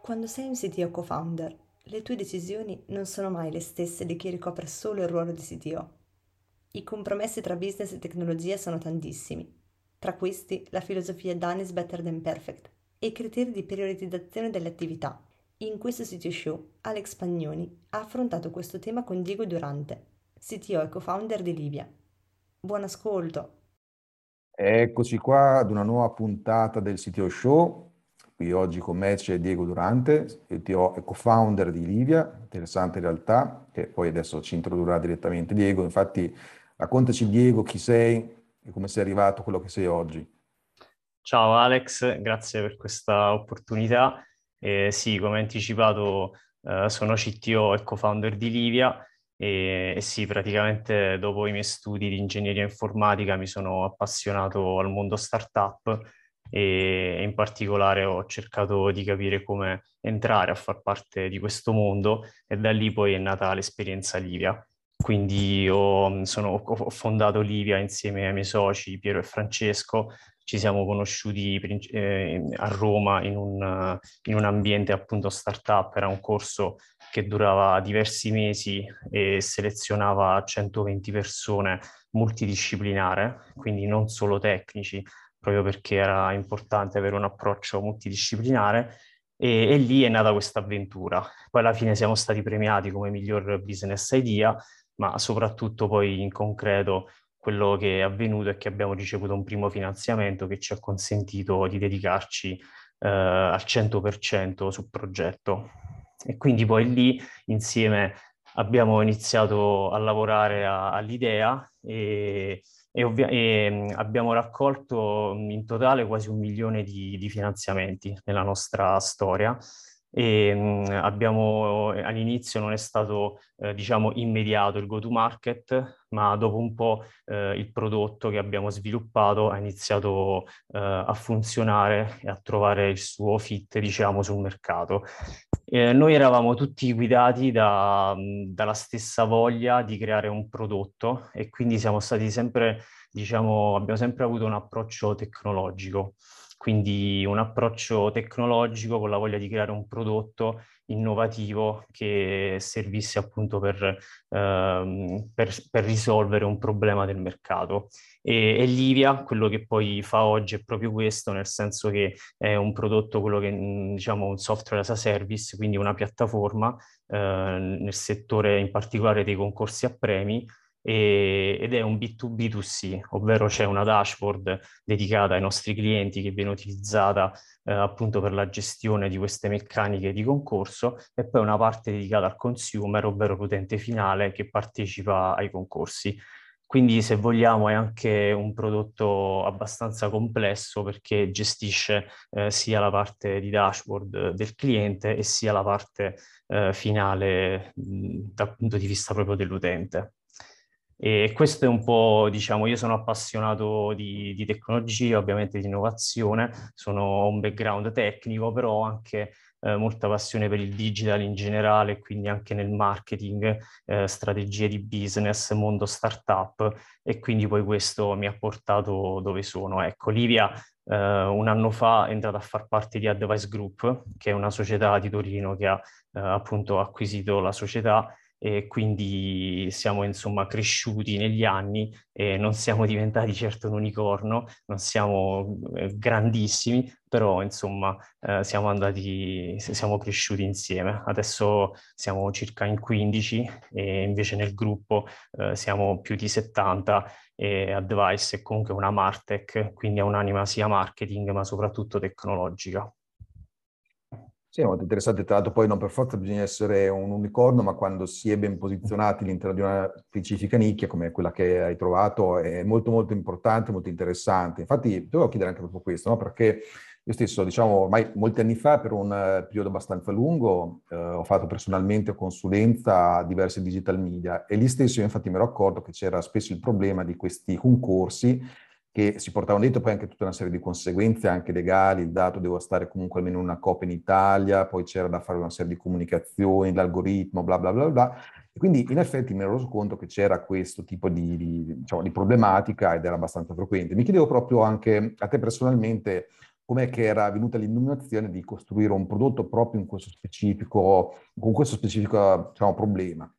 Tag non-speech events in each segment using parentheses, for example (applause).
Quando sei un CTO co-founder, le tue decisioni non sono mai le stesse di chi ricopre solo il ruolo di CTO. I compromessi tra business e tecnologia sono tantissimi. Tra questi la filosofia Done is better than perfect e i criteri di prioritizzazione delle attività. In questo sito show Alex Pagnoni ha affrontato questo tema con Diego Durante, CTO e co-founder di Livia, Buon ascolto. Eccoci qua ad una nuova puntata del CTO Show. Qui oggi con me c'è Diego Durante, CTO e co-founder di Livia, interessante in realtà, che poi adesso ci introdurrà direttamente Diego. Infatti raccontaci Diego chi sei e come sei arrivato a quello che sei oggi. Ciao Alex, grazie per questa opportunità. Eh, sì, come anticipato eh, sono CTO e co-founder di Livia e, sì, praticamente dopo i miei studi di ingegneria informatica mi sono appassionato al mondo startup e in particolare ho cercato di capire come entrare a far parte di questo mondo e da lì poi è nata l'esperienza Livia. Quindi ho, sono, ho fondato Livia insieme ai miei soci Piero e Francesco, ci siamo conosciuti eh, a Roma in un, in un ambiente appunto startup, era un corso che durava diversi mesi e selezionava 120 persone multidisciplinare, quindi non solo tecnici, proprio perché era importante avere un approccio multidisciplinare e, e lì è nata questa avventura. Poi alla fine siamo stati premiati come miglior business idea, ma soprattutto poi in concreto quello che è avvenuto è che abbiamo ricevuto un primo finanziamento che ci ha consentito di dedicarci eh, al 100% sul progetto. E quindi poi lì insieme abbiamo iniziato a lavorare a, all'idea e, e, ovvia- e, mm, abbiamo raccolto in totale quasi un milione di, di finanziamenti nella nostra storia e mh, abbiamo all'inizio non è stato eh, diciamo immediato il go to market ma dopo un po' eh, il prodotto che abbiamo sviluppato ha iniziato eh, a funzionare e a trovare il suo fit diciamo sul mercato. Noi eravamo tutti guidati da, dalla stessa voglia di creare un prodotto e quindi siamo stati sempre diciamo abbiamo sempre avuto un approccio tecnologico quindi un approccio tecnologico con la voglia di creare un prodotto innovativo che servisse appunto per, ehm, per, per risolvere un problema del mercato. E, e, Livia, quello che poi fa oggi è proprio questo, nel senso che è un prodotto, quello che diciamo un software as a service, quindi una piattaforma eh, nel settore in particolare dei concorsi a premi, e, ed è un B2B2C, ovvero c'è una dashboard dedicata ai nostri clienti che viene utilizzata eh, appunto per la gestione di queste meccaniche di concorso e poi una parte dedicata al consumer, ovvero l'utente finale che partecipa ai concorsi. Quindi se vogliamo è anche un prodotto abbastanza complesso perché gestisce eh, sia la parte di dashboard del cliente e sia la parte eh, finale mh, dal punto di vista proprio dell'utente. E questo è un po', diciamo, io sono appassionato di, di tecnologia, ovviamente di innovazione, sono, un background tecnico, però ho anche eh, molta passione per il digital in generale, quindi anche nel marketing, eh, strategie di business, mondo startup e quindi poi questo mi ha portato dove sono. Ecco, Livia eh, un anno fa è entrata a far parte di Advice Group, che è una società di Torino che ha eh, appunto acquisito la società e quindi siamo insomma cresciuti negli anni e non siamo (laughs) diventati certo un unicorno, non siamo eh, grandissimi, però insomma eh, siamo andati, siamo cresciuti insieme. Adesso siamo circa in 15 e invece nel gruppo eh, siamo più di 70 e Advice è comunque una Martech, quindi ha un'anima sia marketing ma soprattutto tecnologica. Sì, è molto interessante, tra l'altro poi non per forza bisogna essere un unicorno, ma quando si è ben posizionati all'interno di una specifica nicchia come quella che hai trovato è molto molto importante, molto interessante. Infatti ti volevo chiedere anche proprio questo, no? perché io stesso, diciamo, ormai molti anni fa, per un uh, periodo abbastanza lungo, uh, ho fatto personalmente consulenza a diversi digital media e lì stesso io infatti mi ero accorto che c'era spesso il problema di questi concorsi che si portavano dentro poi anche tutta una serie di conseguenze anche legali, il dato doveva stare comunque almeno una copia in Italia, poi c'era da fare una serie di comunicazioni, l'algoritmo, bla bla bla bla. E quindi in effetti mi ero reso conto che c'era questo tipo di, di, diciamo, di problematica ed era abbastanza frequente. Mi chiedevo proprio anche a te personalmente com'è che era venuta l'illuminazione di costruire un prodotto proprio in questo specifico, con questo specifico diciamo, problema.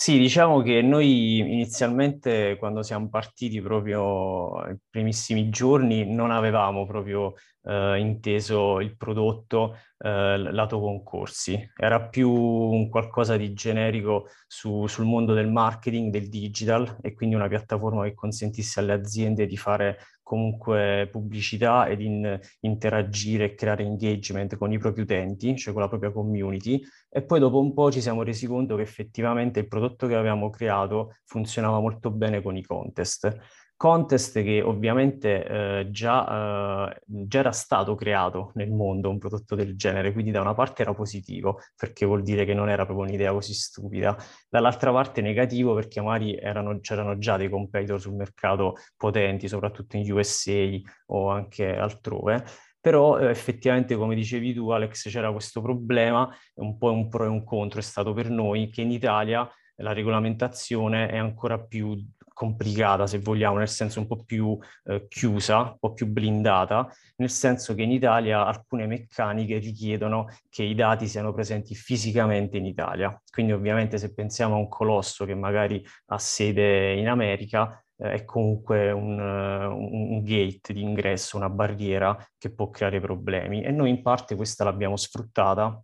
Sì, diciamo che noi inizialmente quando siamo partiti proprio nei primissimi giorni non avevamo proprio eh, inteso il prodotto eh, lato concorsi, era più un qualcosa di generico su, sul mondo del marketing, del digital e quindi una piattaforma che consentisse alle aziende di fare comunque pubblicità ed in, interagire e creare engagement con i propri utenti, cioè con la propria community, e poi dopo un po' ci siamo resi conto che effettivamente il prodotto che avevamo creato funzionava molto bene con i contest contest che ovviamente eh, già, eh, già, era stato creato nel mondo un prodotto del genere, quindi da una parte era positivo perché vuol dire che non era proprio un'idea così stupida, dall'altra parte negativo perché magari erano, c'erano già dei competitor sul mercato potenti, soprattutto in USA o anche altrove. Però eh, effettivamente, come dicevi tu, Alex, c'era questo problema, un po' un pro e un contro è stato per noi, che in Italia la regolamentazione è ancora più complicata, se vogliamo, nel senso un po' più eh, chiusa, un po' più blindata, nel senso che in Italia alcune meccaniche richiedono che i dati siano presenti fisicamente in Italia. Quindi ovviamente se pensiamo a un colosso che magari ha sede in America, eh, è comunque un, un, gate di ingresso, una barriera che può creare problemi. E noi in parte questa l'abbiamo sfruttata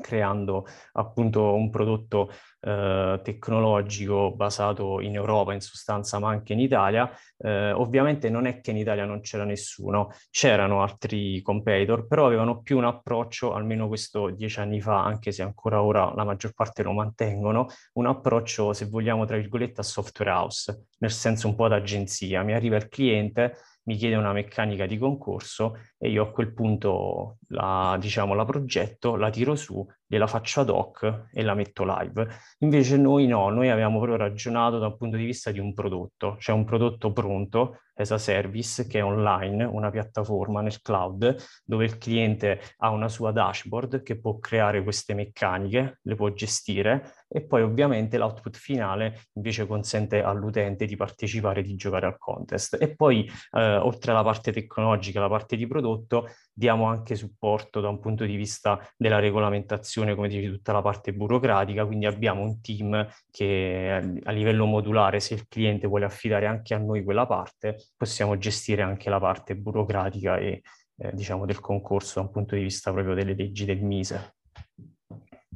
creando appunto un prodotto eh, tecnologico basato in Europa in sostanza ma anche in Italia. Eh, ovviamente non è che in Italia non c'era nessuno, c'erano altri competitor, però avevano più un approccio, almeno questo dieci anni fa, anche se ancora ora la maggior parte lo mantengono, un approccio se vogliamo tra virgolette a software house, nel senso un po' d'agenzia. Mi arriva il cliente, mi chiede una meccanica di concorso e io a quel punto la, diciamo, la progetto, la tiro su, gliela faccio ad hoc e la metto live. Invece noi no, noi abbiamo proprio ragionato dal punto di vista di un prodotto, cioè un prodotto pronto as a service che è online, una piattaforma nel cloud dove il cliente ha una sua dashboard che può creare queste meccaniche, le può gestire e poi ovviamente l'output finale invece consente all'utente di partecipare, di giocare al contest. E poi eh, oltre alla parte tecnologica, la parte di prodotto, diamo anche supporto da un punto di vista della regolamentazione, come dici, tutta la parte burocratica, quindi abbiamo un team che a livello modulare, se il cliente vuole affidare anche a noi quella parte, possiamo gestire anche la parte burocratica e eh, diciamo del concorso da un punto di vista proprio delle leggi del MISE.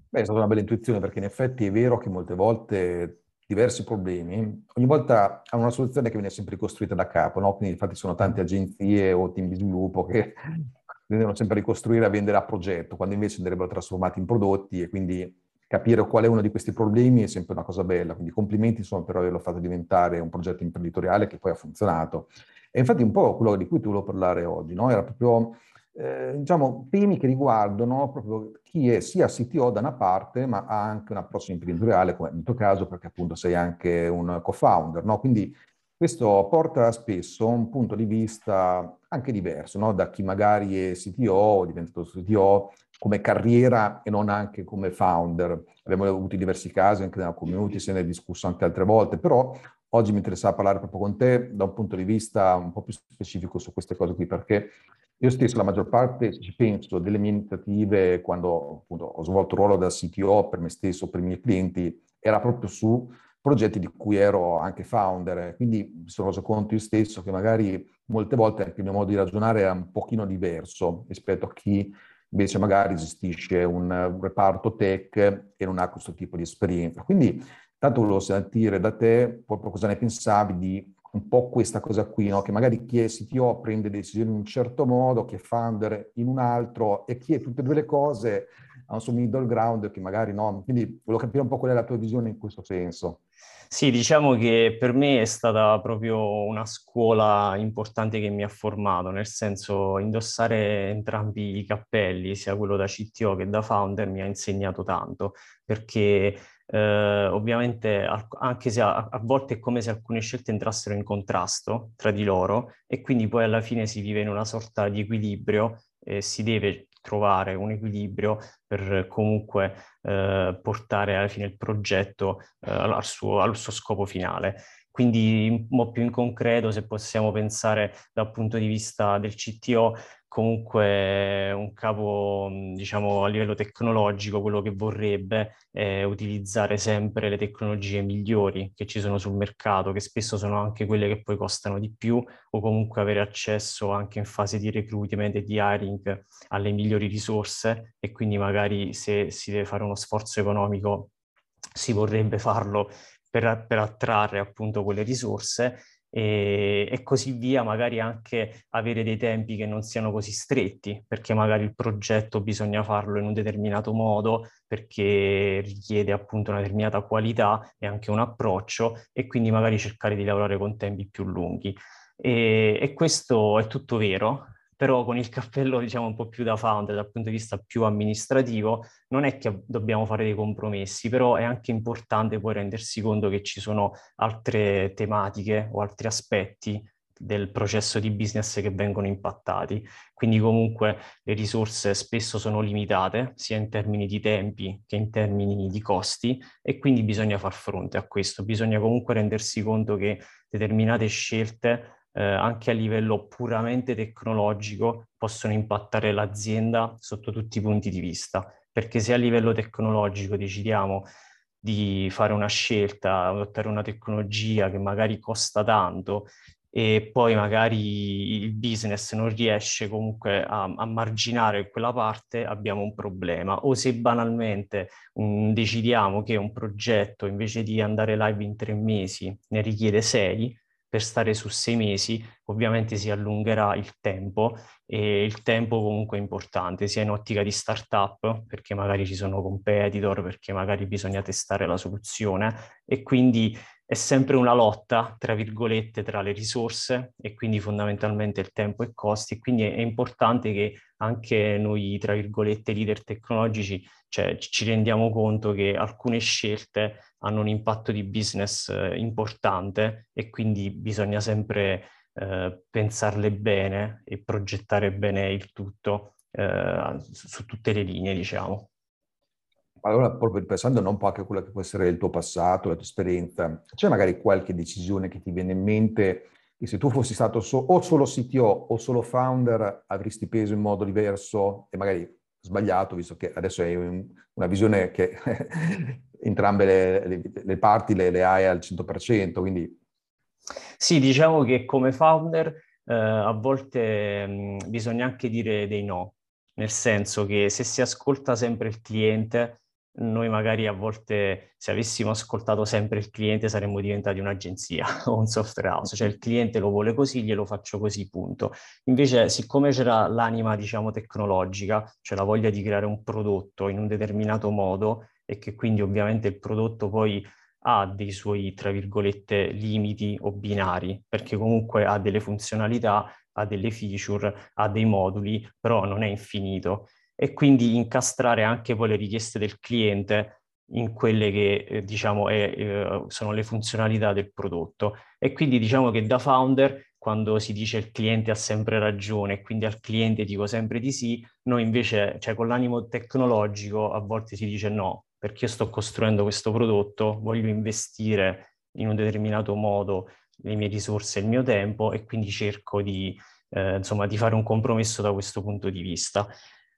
Beh, è stata una bella intuizione perché in effetti è vero che molte volte diversi problemi, ogni volta hanno una soluzione che viene sempre ricostruita da capo, no? Quindi infatti sono tante agenzie o team di sviluppo che (laughs) devono sempre ricostruire a vendere a progetto, quando invece andrebbero trasformati in prodotti e quindi capire qual è uno di questi problemi è sempre una cosa bella. Quindi complimenti insomma per averlo fatto diventare un progetto imprenditoriale che poi ha funzionato. E infatti un po' quello di cui tu volevo parlare oggi, no? Era proprio eh, diciamo, temi che riguardano proprio chi è sia CTO da una parte, ma ha anche un approccio imprenditoriale, come nel tuo caso, perché appunto sei anche un co-founder, no? Quindi questo porta spesso un punto di vista anche diverso, no? da chi magari è CTO o diventato CTO come carriera e non anche come founder. Abbiamo avuto diversi casi anche nella community, se ne è discusso anche altre volte, però oggi mi interessava parlare proprio con te da un punto di vista un po' più specifico su queste cose qui, perché io stesso la maggior parte, ci penso, delle mie iniziative quando appunto, ho svolto il ruolo da CTO per me stesso, per i miei clienti, era proprio su progetti di cui ero anche founder, quindi mi sono reso conto io stesso che magari molte volte anche il mio modo di ragionare è un pochino diverso rispetto a chi invece magari gestisce un reparto tech e non ha questo tipo di esperienza. Quindi tanto volevo sentire da te proprio cosa ne pensavi di un po' questa cosa qui, no? che magari chi è CTO prende decisioni in un certo modo, chi è founder in un altro e chi è tutte e due le cose ha un suo middle ground che magari no. Quindi volevo capire un po' qual è la tua visione in questo senso. Sì, diciamo che per me è stata proprio una scuola importante che mi ha formato, nel senso indossare entrambi i cappelli, sia quello da CTO che da founder, mi ha insegnato tanto, perché eh, ovviamente anche se a, a, volte è come se alcune scelte entrassero in contrasto tra di loro e quindi poi alla fine si vive in una sorta di equilibrio e si deve trovare un equilibrio per comunque eh, portare alla fine il progetto eh, al, suo, al suo scopo finale. Quindi un po' più in concreto, se possiamo pensare dal punto di vista del CTO, comunque un capo, diciamo, a livello tecnologico, quello che vorrebbe è utilizzare sempre le tecnologie migliori che ci sono sul mercato, che spesso sono anche quelle che poi costano di più, o comunque avere accesso anche in fase di recruitment e di hiring alle migliori risorse e quindi magari se si deve fare uno sforzo economico si vorrebbe farlo per, per attrarre appunto quelle risorse e, e, così via, magari anche avere dei tempi che non siano così stretti, perché magari il progetto bisogna farlo in un determinato modo, perché richiede appunto una determinata qualità e anche un approccio, e quindi magari cercare di lavorare con tempi più lunghi. E, e questo è tutto vero, però con il cappello diciamo un po' più da founder dal punto di vista più amministrativo non è che dobbiamo fare dei compromessi, però è anche importante poi rendersi conto che ci sono altre tematiche o altri aspetti del processo di business che vengono impattati. Quindi comunque le risorse spesso sono limitate, sia in termini di tempi che in termini di costi, e quindi bisogna far fronte a questo. Bisogna comunque rendersi conto che determinate scelte eh, anche a livello puramente tecnologico possono impattare l'azienda sotto tutti i punti di vista, perché se a livello tecnologico decidiamo di fare una scelta, adottare una tecnologia che magari costa tanto e poi magari il business non riesce comunque a, a marginare quella parte, abbiamo un problema. O se banalmente um, decidiamo che un progetto invece di andare live in tre mesi ne richiede sei, per stare su sei mesi, ovviamente si allungherà il tempo e il tempo comunque è importante, sia in ottica di startup, perché magari ci sono competitor, perché magari bisogna testare la soluzione e quindi è sempre una lotta, tra virgolette, tra le risorse e quindi fondamentalmente il tempo e i costi. Quindi è, importante che anche noi, tra virgolette, leader tecnologici, cioè, ci rendiamo conto che alcune scelte hanno un impatto di business eh, importante e quindi bisogna sempre eh, pensarle bene e progettare bene il tutto eh, su, su tutte le linee, diciamo. Allora, proprio pensando un po' anche a quello che può essere il tuo passato, la tua esperienza, c'è magari qualche decisione che ti viene in mente che se tu fossi stato so- o solo CTO o solo founder avresti preso in modo diverso e magari sbagliato, visto che adesso hai un, una visione che (laughs) entrambe le, le, le parti le, le, hai al 100%, quindi... Sì, diciamo che come founder eh, a volte mh, bisogna anche dire dei no, nel senso che se si ascolta sempre il cliente noi magari a volte se avessimo ascoltato sempre il cliente saremmo diventati un'agenzia (laughs) o un software house, cioè il cliente lo vuole così, glielo faccio così, punto. Invece, siccome c'era l'anima, diciamo, tecnologica, cioè la voglia di creare un prodotto in un determinato modo e che quindi ovviamente il prodotto poi ha dei suoi, tra virgolette, limiti o binari, perché comunque ha delle funzionalità, ha delle feature, ha dei moduli, però non è infinito e quindi incastrare anche poi le richieste del cliente in quelle che eh, diciamo è, eh, sono le funzionalità del prodotto. E quindi diciamo che da founder, quando si dice il cliente ha sempre ragione quindi al cliente dico sempre di sì, noi invece, cioè con l'animo tecnologico, a volte si dice no, perché io sto costruendo questo prodotto, voglio investire in un determinato modo le mie risorse e il mio tempo e quindi cerco di, eh, insomma, di fare un compromesso da questo punto di vista.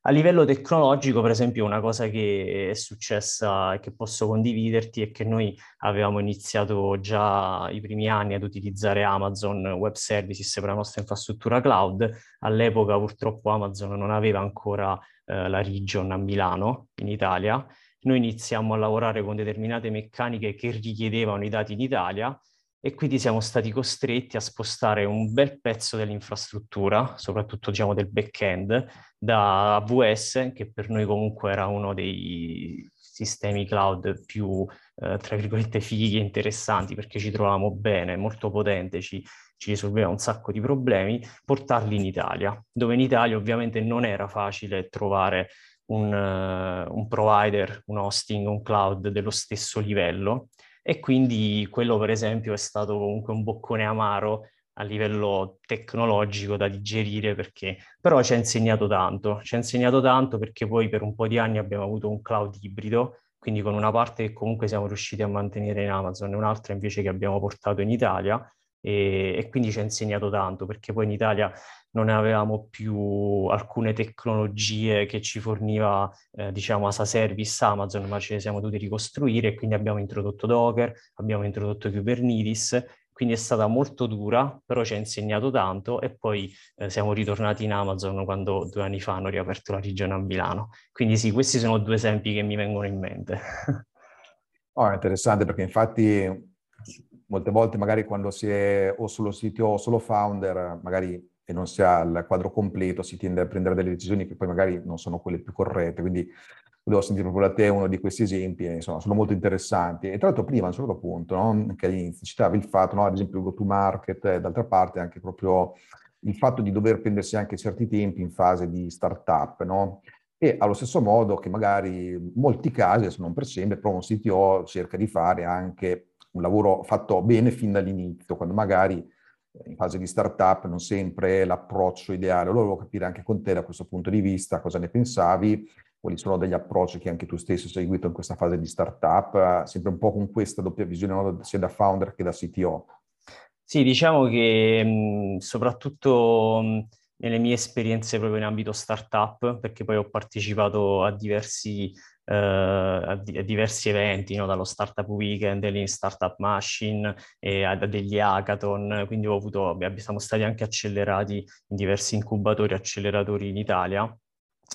A livello tecnologico, per esempio, una cosa che è successa e che posso condividerti è che noi avevamo iniziato già i primi anni ad utilizzare Amazon Web Services per la nostra infrastruttura cloud. All'epoca purtroppo Amazon non aveva ancora eh, la region a Milano, in Italia. Noi iniziamo a lavorare con determinate meccaniche che richiedevano i dati in Italia e quindi siamo stati costretti a spostare un bel pezzo dell'infrastruttura, soprattutto diciamo del back-end, da AWS, che per noi comunque era uno dei sistemi cloud più, eh, tra virgolette, fighi e interessanti, perché ci trovavamo bene, molto potente, ci, ci risolveva un sacco di problemi, portarli in Italia, dove in Italia ovviamente non era facile trovare un, uh, un provider, un hosting, un cloud dello stesso livello e quindi quello per esempio è stato comunque un boccone amaro a livello tecnologico da digerire perché però ci ha insegnato tanto, ci ha insegnato tanto perché poi per un po' di anni abbiamo avuto un cloud ibrido, quindi con una parte che comunque siamo riusciti a mantenere in Amazon e un'altra invece che abbiamo portato in Italia e, e quindi ci ha insegnato tanto perché poi in Italia non avevamo più alcune tecnologie che ci forniva, eh, diciamo, as a service Amazon, ma ce le siamo dovuti ricostruire quindi abbiamo introdotto Docker, abbiamo introdotto Kubernetes, quindi è stata molto dura, però ci ha insegnato tanto e poi eh, siamo ritornati in Amazon quando due anni fa hanno riaperto la regione a Milano. Quindi sì, questi sono due esempi che mi vengono in mente. Oh, (laughs) interessante perché infatti molte volte magari quando si è o solo CTO o solo founder, magari e non si ha il quadro completo, si tende a prendere delle decisioni che poi magari non sono quelle più corrette. Quindi volevo sentire proprio da te uno di questi esempi, insomma, sono molto interessanti. E tra l'altro prima, a un certo punto, no, che all'inizio citavi il fatto, no, ad esempio il go-to-market, e d'altra parte anche proprio il fatto di dover prendersi anche certi tempi in fase di startup, no? E allo stesso modo che magari molti casi, adesso non per sempre, però un CTO cerca di fare anche un lavoro fatto bene fin dall'inizio, quando magari in fase di startup non sempre è l'approccio ideale. Allora volevo capire anche con te da questo punto di vista cosa ne pensavi, quali sono degli approcci che anche tu stesso hai seguito in questa fase di startup, sempre un po' con questa doppia visione sia da founder che da CTO. Sì, diciamo che mh, soprattutto mh, nelle mie esperienze proprio in ambito startup, perché poi ho partecipato a diversi eh, a, di- a, diversi eventi, no? dallo Startup Weekend, all'In Startup Machine e a, a degli hackathon, quindi ho avuto, siamo stati anche accelerati in diversi incubatori acceleratori in Italia.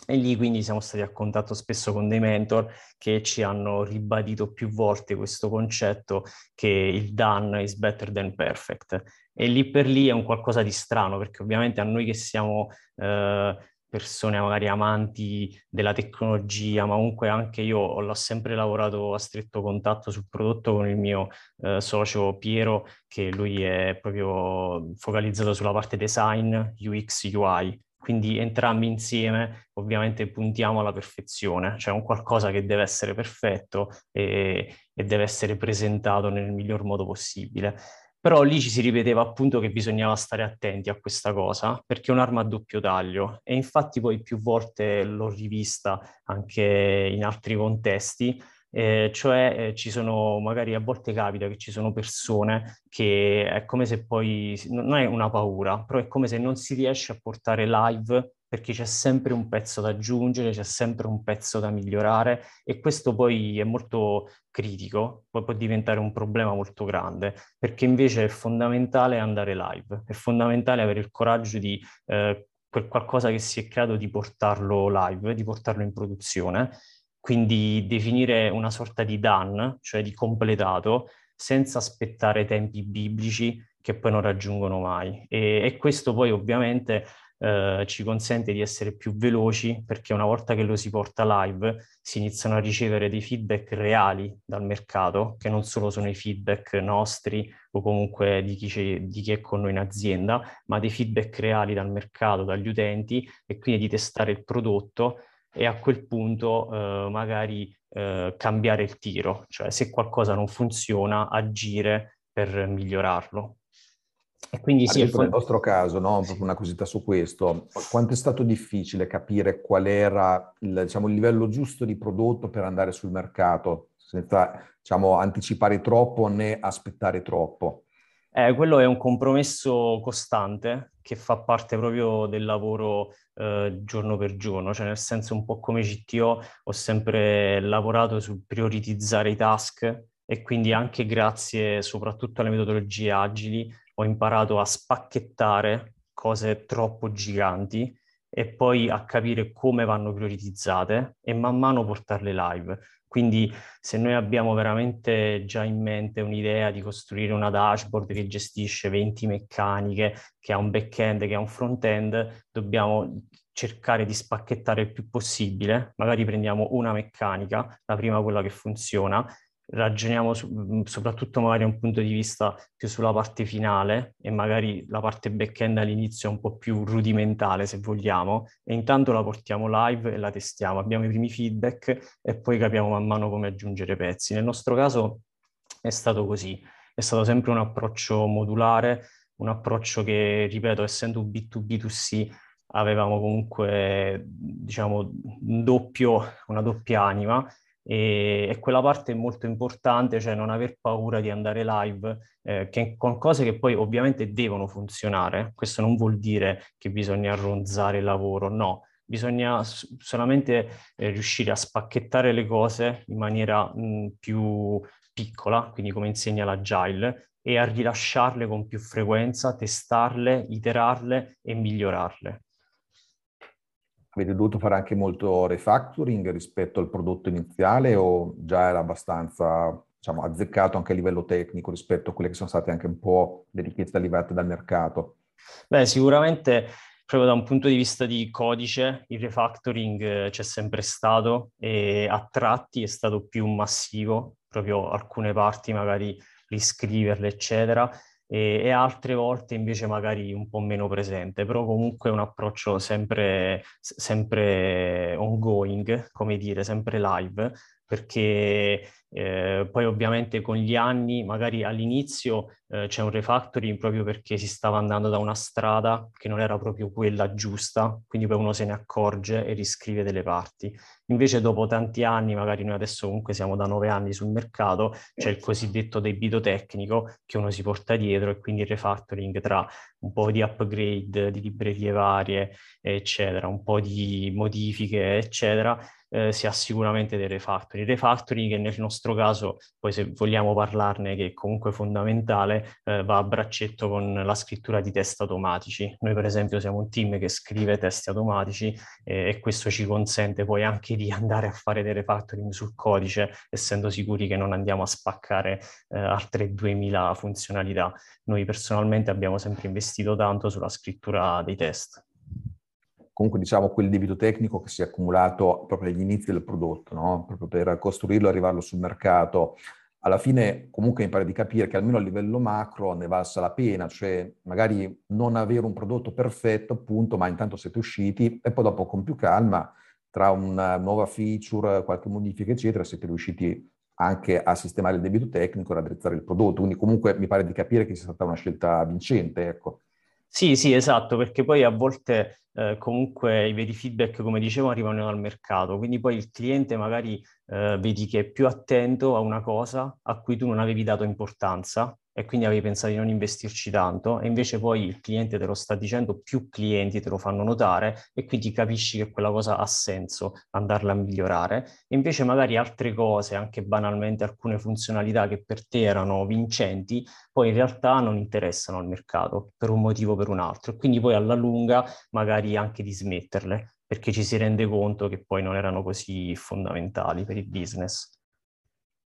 E lì quindi siamo stati a contatto spesso con dei mentor che ci hanno ribadito più volte questo concetto che il done is better than perfect. E lì per lì è un qualcosa di strano, perché ovviamente a noi che siamo eh, persone magari amanti della tecnologia, ma comunque anche io ho sempre lavorato a stretto contatto sul prodotto con il mio eh, socio Piero, che lui è proprio focalizzato sulla parte design, UX, UI. Quindi entrambi insieme ovviamente puntiamo alla perfezione, cioè un qualcosa che deve essere perfetto e, e deve essere presentato nel miglior modo possibile. Però lì ci si ripeteva appunto che bisognava stare attenti a questa cosa, perché è un'arma a doppio taglio. E infatti poi più volte l'ho rivista anche in altri contesti, eh, cioè eh, ci sono, magari a volte capita che ci sono persone che è come se poi, non è una paura, però è come se non si riesce a portare live perché c'è sempre un pezzo da aggiungere, c'è sempre un pezzo da migliorare e questo poi è molto critico, poi può diventare un problema molto grande, perché invece è fondamentale andare live, è fondamentale avere il coraggio di eh, quel qualcosa che si è creato di portarlo live, di portarlo in produzione, quindi definire una sorta di done, cioè di completato, senza aspettare tempi biblici che poi non raggiungono mai. E, e questo poi ovviamente eh, ci consente di essere più veloci perché una volta che lo si porta live si iniziano a ricevere dei feedback reali dal mercato, che non solo sono i feedback nostri o comunque di chi, di chi è con noi in azienda, ma dei feedback reali dal mercato, dagli utenti e quindi di testare il prodotto e a quel punto eh, magari eh, cambiare il tiro, cioè se qualcosa non funziona, agire per migliorarlo. E quindi sì, nel nostro caso, no? una cosita su questo, quanto è stato difficile capire qual era il, diciamo, il livello giusto di prodotto per andare sul mercato, senza diciamo, anticipare troppo né aspettare troppo? Eh, quello è un compromesso costante che fa parte proprio del lavoro eh, giorno per giorno, cioè nel senso un po' come CTO ho sempre lavorato sul prioritizzare i task e quindi anche grazie soprattutto alle metodologie agili ho imparato a spacchettare cose troppo giganti e poi a capire come vanno prioritizzate e man mano portarle live. Quindi se noi abbiamo veramente già in mente un'idea di costruire una dashboard che gestisce 20 meccaniche, che ha un back-end, che ha un front-end, dobbiamo cercare di spacchettare il più possibile. Magari prendiamo una meccanica, la prima quella che funziona, ragioniamo su, mm, soprattutto magari da un punto di vista più sulla parte finale e magari la parte back-end all'inizio è un po' più rudimentale se vogliamo e intanto la portiamo live e la testiamo, abbiamo i primi feedback e poi capiamo man mano come aggiungere pezzi. Nel nostro caso è stato così, è stato sempre un approccio modulare, un approccio che, ripeto, essendo un B2B2C avevamo comunque, diciamo, un doppio, una doppia anima e, e, quella parte è molto importante, cioè non aver paura di andare live eh, che, con cose che poi ovviamente devono funzionare. Questo non vuol dire che bisogna arronzare il lavoro, no. Bisogna solamente eh, riuscire a spacchettare le cose in maniera mh, più piccola, quindi come insegna l'agile, e a rilasciarle con più frequenza, testarle, iterarle e migliorarle avete dovuto fare anche molto refactoring rispetto al prodotto iniziale o già era abbastanza diciamo, azzeccato anche a livello tecnico rispetto a quelle che sono state anche un po' le richieste arrivate dal mercato? Beh, sicuramente proprio da un punto di vista di codice il refactoring eh, c'è sempre stato e a tratti è stato più massivo, proprio alcune parti magari riscriverle, eccetera e, e, altre volte invece magari un po' meno presente, però comunque un approccio sempre, sempre ongoing, come dire, sempre live, perché eh, poi ovviamente con gli anni, magari all'inizio eh, c'è un refactoring proprio perché si stava andando da una strada che non era proprio quella giusta, quindi poi uno se ne accorge e riscrive delle parti. Invece dopo tanti anni, magari noi adesso comunque siamo da nove anni sul mercato, c'è il cosiddetto debito tecnico che uno si porta dietro e quindi il refactoring tra un po' di upgrade di librerie varie, eccetera, un po' di modifiche, eccetera, eh, si ha sicuramente dei refactoring. I refactoring che nel nostro caso, poi se vogliamo parlarne, che è comunque fondamentale, eh, va a braccetto con la scrittura di test automatici. Noi per esempio siamo un team che scrive test automatici eh, e questo ci consente poi anche di andare a fare dei refactoring sul codice, essendo sicuri che non andiamo a spaccare eh, altre 2000 funzionalità. Noi personalmente abbiamo sempre investito tanto sulla scrittura dei test comunque diciamo quel debito tecnico che si è accumulato proprio agli inizi del prodotto, no? proprio per costruirlo e arrivarlo sul mercato. Alla fine comunque mi pare di capire che almeno a livello macro ne valsa la pena, cioè magari non avere un prodotto perfetto appunto, ma intanto siete usciti e poi dopo con più calma, tra una nuova feature, qualche modifica eccetera, siete riusciti anche a sistemare il debito tecnico e raddrizzare il prodotto. Quindi comunque mi pare di capire che sia stata una scelta vincente, ecco. Sì, sì, esatto, perché poi a volte eh, comunque i veri feedback, come dicevo, arrivano dal mercato, quindi poi il cliente magari eh, vedi che è più attento a una cosa a cui tu non avevi dato importanza e quindi avevi pensato di non investirci tanto e invece poi il cliente te lo sta dicendo, più clienti te lo fanno notare e quindi capisci che quella cosa ha senso andarla a migliorare. E invece magari altre cose, anche banalmente alcune funzionalità che per te erano vincenti, poi in realtà non interessano al mercato per un motivo o per un altro e quindi poi alla lunga magari anche di smetterle perché ci si rende conto che poi non erano così fondamentali per il business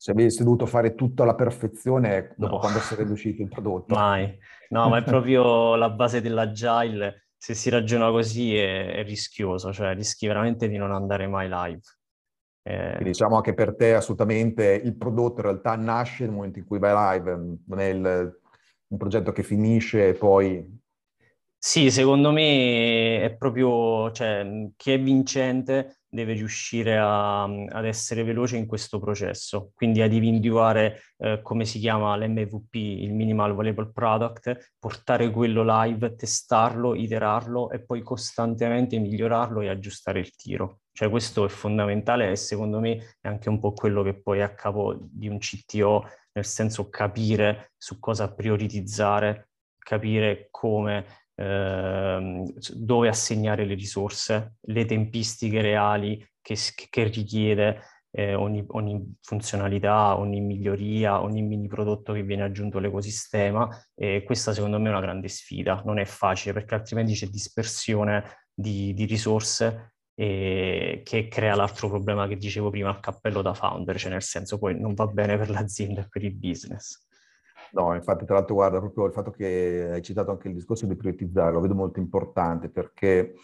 se avessi dovuto fare tutto alla perfezione dopo no. quando sarebbe uscito il prodotto. Mai, no, ma è (laughs) proprio la base dell'agile. Se si ragiona così è, è rischioso, cioè rischi veramente di non andare mai live. Eh... Diciamo che per te assolutamente il prodotto in realtà nasce nel momento in cui vai live, non è il, un progetto che finisce e poi... Sì, secondo me è proprio, cioè, chi è vincente deve riuscire a, ad essere veloce in questo processo, quindi ad individuare eh, come si chiama l'MVP, il Minimal Valuable Product, portare quello live, testarlo, iterarlo e poi costantemente migliorarlo e aggiustare il tiro. Cioè questo è fondamentale e secondo me è anche un po' quello che poi è a capo di un CTO, nel senso capire su cosa prioritizzare, capire come Ehm, dove assegnare le risorse, le tempistiche reali che, che richiede eh, ogni, ogni, funzionalità, ogni miglioria, ogni mini prodotto che viene aggiunto all'ecosistema e questa secondo me è una grande sfida, non è facile perché altrimenti c'è dispersione di, di risorse e che crea l'altro problema che dicevo prima, il cappello da founder, cioè nel senso poi non va bene per l'azienda e per il business. No, infatti tra l'altro guarda, proprio il fatto che hai citato anche il discorso di prioritizzare, lo vedo molto importante perché,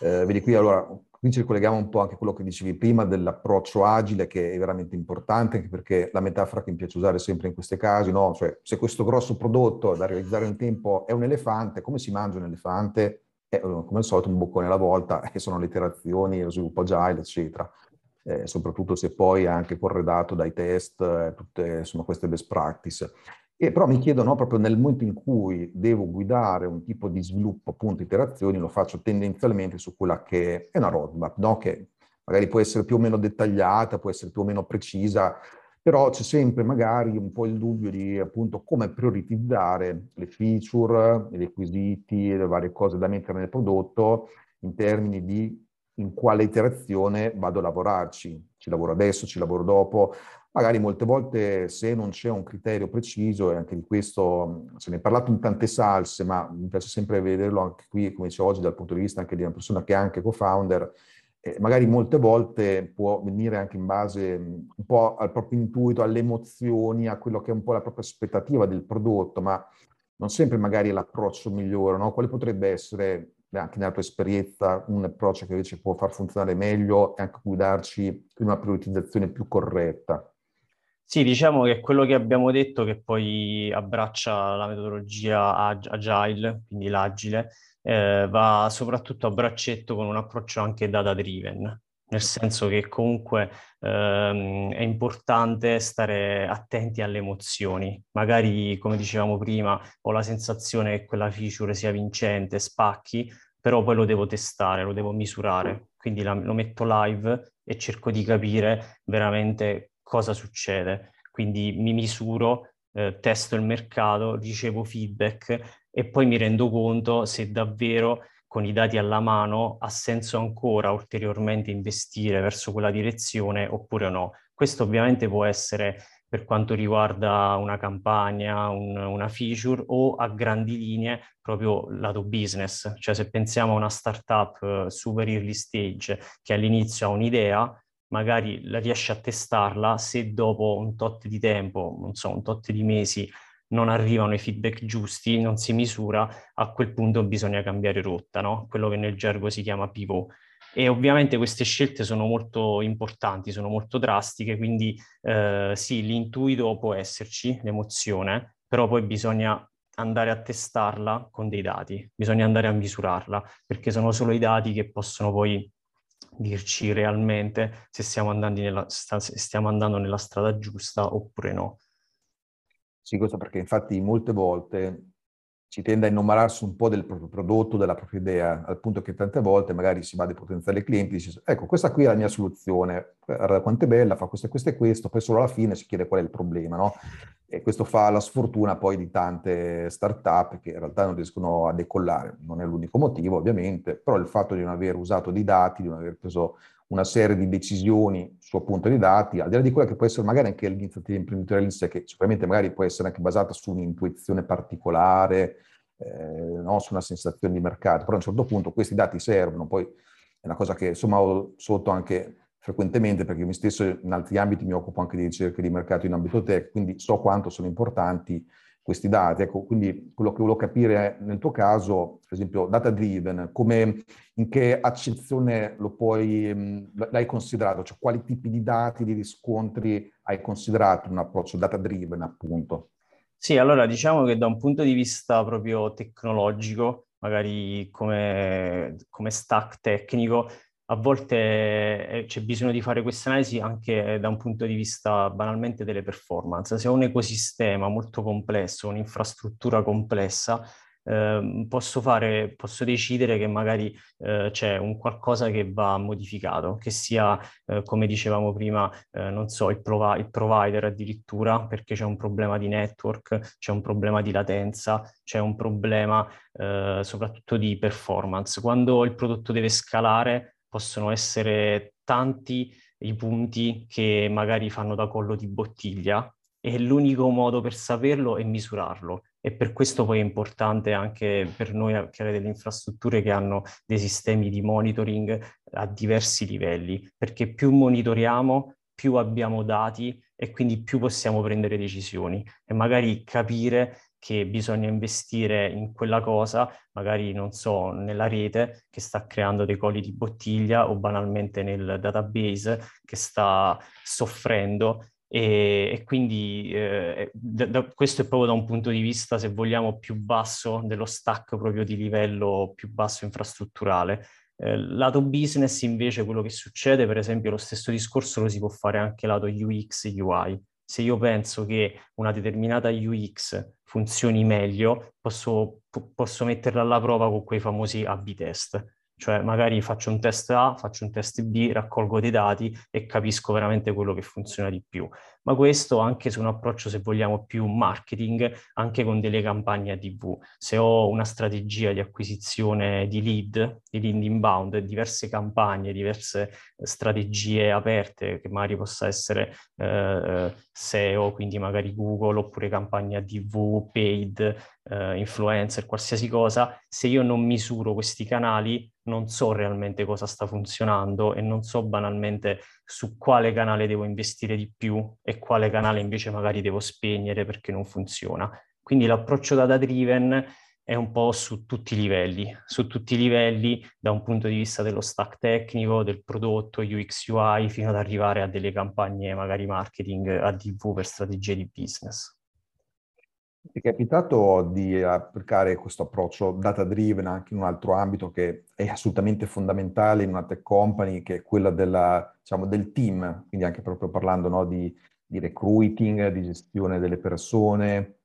eh, vedi qui allora, qui ci ricolleghiamo un po' anche a quello che dicevi prima dell'approccio agile che è veramente importante, anche perché la metafora che mi piace usare sempre in questi casi, no? Cioè se questo grosso prodotto da realizzare in tempo è un elefante, come si mangia un elefante? Eh, come al solito un boccone alla volta, (laughs) e sono le iterazioni, lo sviluppo agile, eccetera. Eh, soprattutto se poi è anche corredato dai test, eh, tutte insomma, queste best practice. E però mi chiedono proprio nel momento in cui devo guidare un tipo di sviluppo, appunto, iterazioni, lo faccio tendenzialmente su quella che è una roadmap, no? che magari può essere più o meno dettagliata, può essere più o meno precisa, però c'è sempre magari un po' il dubbio di appunto come prioritizzare le feature, i requisiti, le varie cose da mettere nel prodotto in termini di in quale iterazione vado a lavorarci. Ci lavoro adesso, ci lavoro dopo, Magari molte volte se non c'è un criterio preciso, e anche di questo se ne è parlato in tante salse, ma mi piace sempre vederlo anche qui, come dicevo oggi, dal punto di vista anche di una persona che è anche co-founder, eh, magari molte volte può venire anche in base un po' al proprio intuito, alle emozioni, a quello che è un po' la propria aspettativa del prodotto, ma non sempre magari l'approccio migliore, no? Quale potrebbe essere, anche nella tua esperienza, un approccio che invece può far funzionare meglio e anche guidarci in una prioritizzazione più corretta? Sì, diciamo che quello che abbiamo detto che poi abbraccia la metodologia agile, quindi l'agile, eh, va soprattutto a braccetto con un approccio anche data driven, nel senso che comunque ehm, è importante stare attenti alle emozioni. Magari, come dicevamo prima, ho la sensazione che quella feature sia vincente, spacchi, però poi lo devo testare, lo devo misurare, quindi la, lo metto live e cerco di capire veramente cosa succede. Quindi mi misuro, eh, testo il mercato, ricevo feedback e poi mi rendo conto se davvero con i dati alla mano ha senso ancora ulteriormente investire verso quella direzione oppure no. Questo ovviamente può essere per quanto riguarda una campagna, un, una feature o a grandi linee proprio lato business. Cioè se pensiamo a una startup uh, super early stage che all'inizio ha un'idea, magari la riesci a testarla, se dopo un tot di tempo, non so, un tot di mesi, non arrivano i feedback giusti, non si misura, a quel punto bisogna cambiare rotta, no? Quello che nel gergo si chiama pivot. E ovviamente queste scelte sono molto importanti, sono molto drastiche, quindi eh, sì, l'intuito può esserci, l'emozione, però poi bisogna andare a testarla con dei dati, bisogna andare a misurarla, perché sono solo i dati che possono poi dirci realmente se stiamo nella, stiamo andando nella strada giusta oppure no. Sì, questo perché infatti molte volte si tende a innamolarsi un po' del proprio prodotto, della propria idea, al punto che tante volte magari si va dai potenziali clienti e dice ecco questa qui è la mia soluzione, guarda quanto è bella, fa questo e questo e questo, poi solo alla fine si chiede qual è il problema, no? E questo fa la sfortuna poi di tante start-up che in realtà non riescono a decollare, non è l'unico motivo ovviamente, però il fatto di non aver usato dei dati, di non aver preso una serie di decisioni su appunto dei dati, al di là di quella che può essere magari anche l'iniziativa imprenditoriale in sé, che sicuramente magari può essere anche basata su un'intuizione particolare, eh, no? su una sensazione di mercato, però a un certo punto questi dati servono, poi è una cosa che insomma ho sotto anche frequentemente, perché io mi stesso in altri ambiti mi occupo anche di ricerche di mercato in ambito tech, quindi so quanto sono importanti questi dati. Ecco, quindi quello che volevo capire nel tuo caso, per esempio, data driven, come, in che accezione lo puoi, l'hai considerato? Cioè quali tipi di dati, di riscontri hai considerato un approccio data driven, appunto? Sì, allora diciamo che da un punto di vista proprio tecnologico, magari come, come stack tecnico, a volte eh, c'è bisogno di fare queste analisi anche da un punto di vista banalmente delle performance. Se ho un ecosistema molto complesso, un'infrastruttura complessa, eh, posso, fare, posso decidere che magari eh, c'è un qualcosa che va modificato, che sia, eh, come dicevamo prima, eh, non so, il, provi- il provider addirittura, perché c'è un problema di network, c'è un problema di latenza, c'è un problema eh, soprattutto di performance. Quando il prodotto deve scalare, possono essere tanti i punti che magari fanno da collo di bottiglia e l'unico modo per saperlo è misurarlo. e per questo poi è importante anche per noi creare delle infrastrutture che hanno dei sistemi di monitoring a diversi livelli, perché più monitoriamo, più abbiamo dati e quindi più possiamo prendere decisioni e magari capire che bisogna investire in quella cosa, magari non so, nella rete che sta creando dei colli di bottiglia o banalmente nel database che sta soffrendo e, e quindi eh, da, da, questo è proprio da un punto di vista, se vogliamo, più basso dello stack proprio di livello più basso infrastrutturale. Eh, lato business invece quello che succede, per esempio lo stesso discorso lo si può fare anche lato UX UI. Se io penso che una determinata UX funzioni meglio, posso, posso metterla alla prova con quei famosi A-B test cioè magari faccio un test A, faccio un test B, raccolgo dei dati e capisco veramente quello che funziona di più. Ma questo anche su un approccio, se vogliamo, più marketing, anche con delle campagne a TV. Se ho una strategia di acquisizione di lead, di lead inbound, diverse campagne, diverse strategie aperte, che magari possa essere eh, SEO, quindi magari Google, oppure campagne a TV, paid, eh, influencer, qualsiasi cosa, se io non misuro questi canali, non so realmente cosa sta funzionando e non so banalmente su quale canale devo investire di più e quale canale invece magari devo spegnere perché non funziona. Quindi l'approccio data driven è un po' su tutti i livelli, su tutti i livelli da un punto di vista dello stack tecnico, del prodotto, UX UI, fino ad arrivare a delle campagne magari marketing a TV per strategie di business. Ti è capitato di applicare questo approccio data driven anche in un altro ambito che è assolutamente fondamentale in una tech company, che è quella della, diciamo, del team, quindi anche proprio parlando no, di, di recruiting, di gestione delle persone?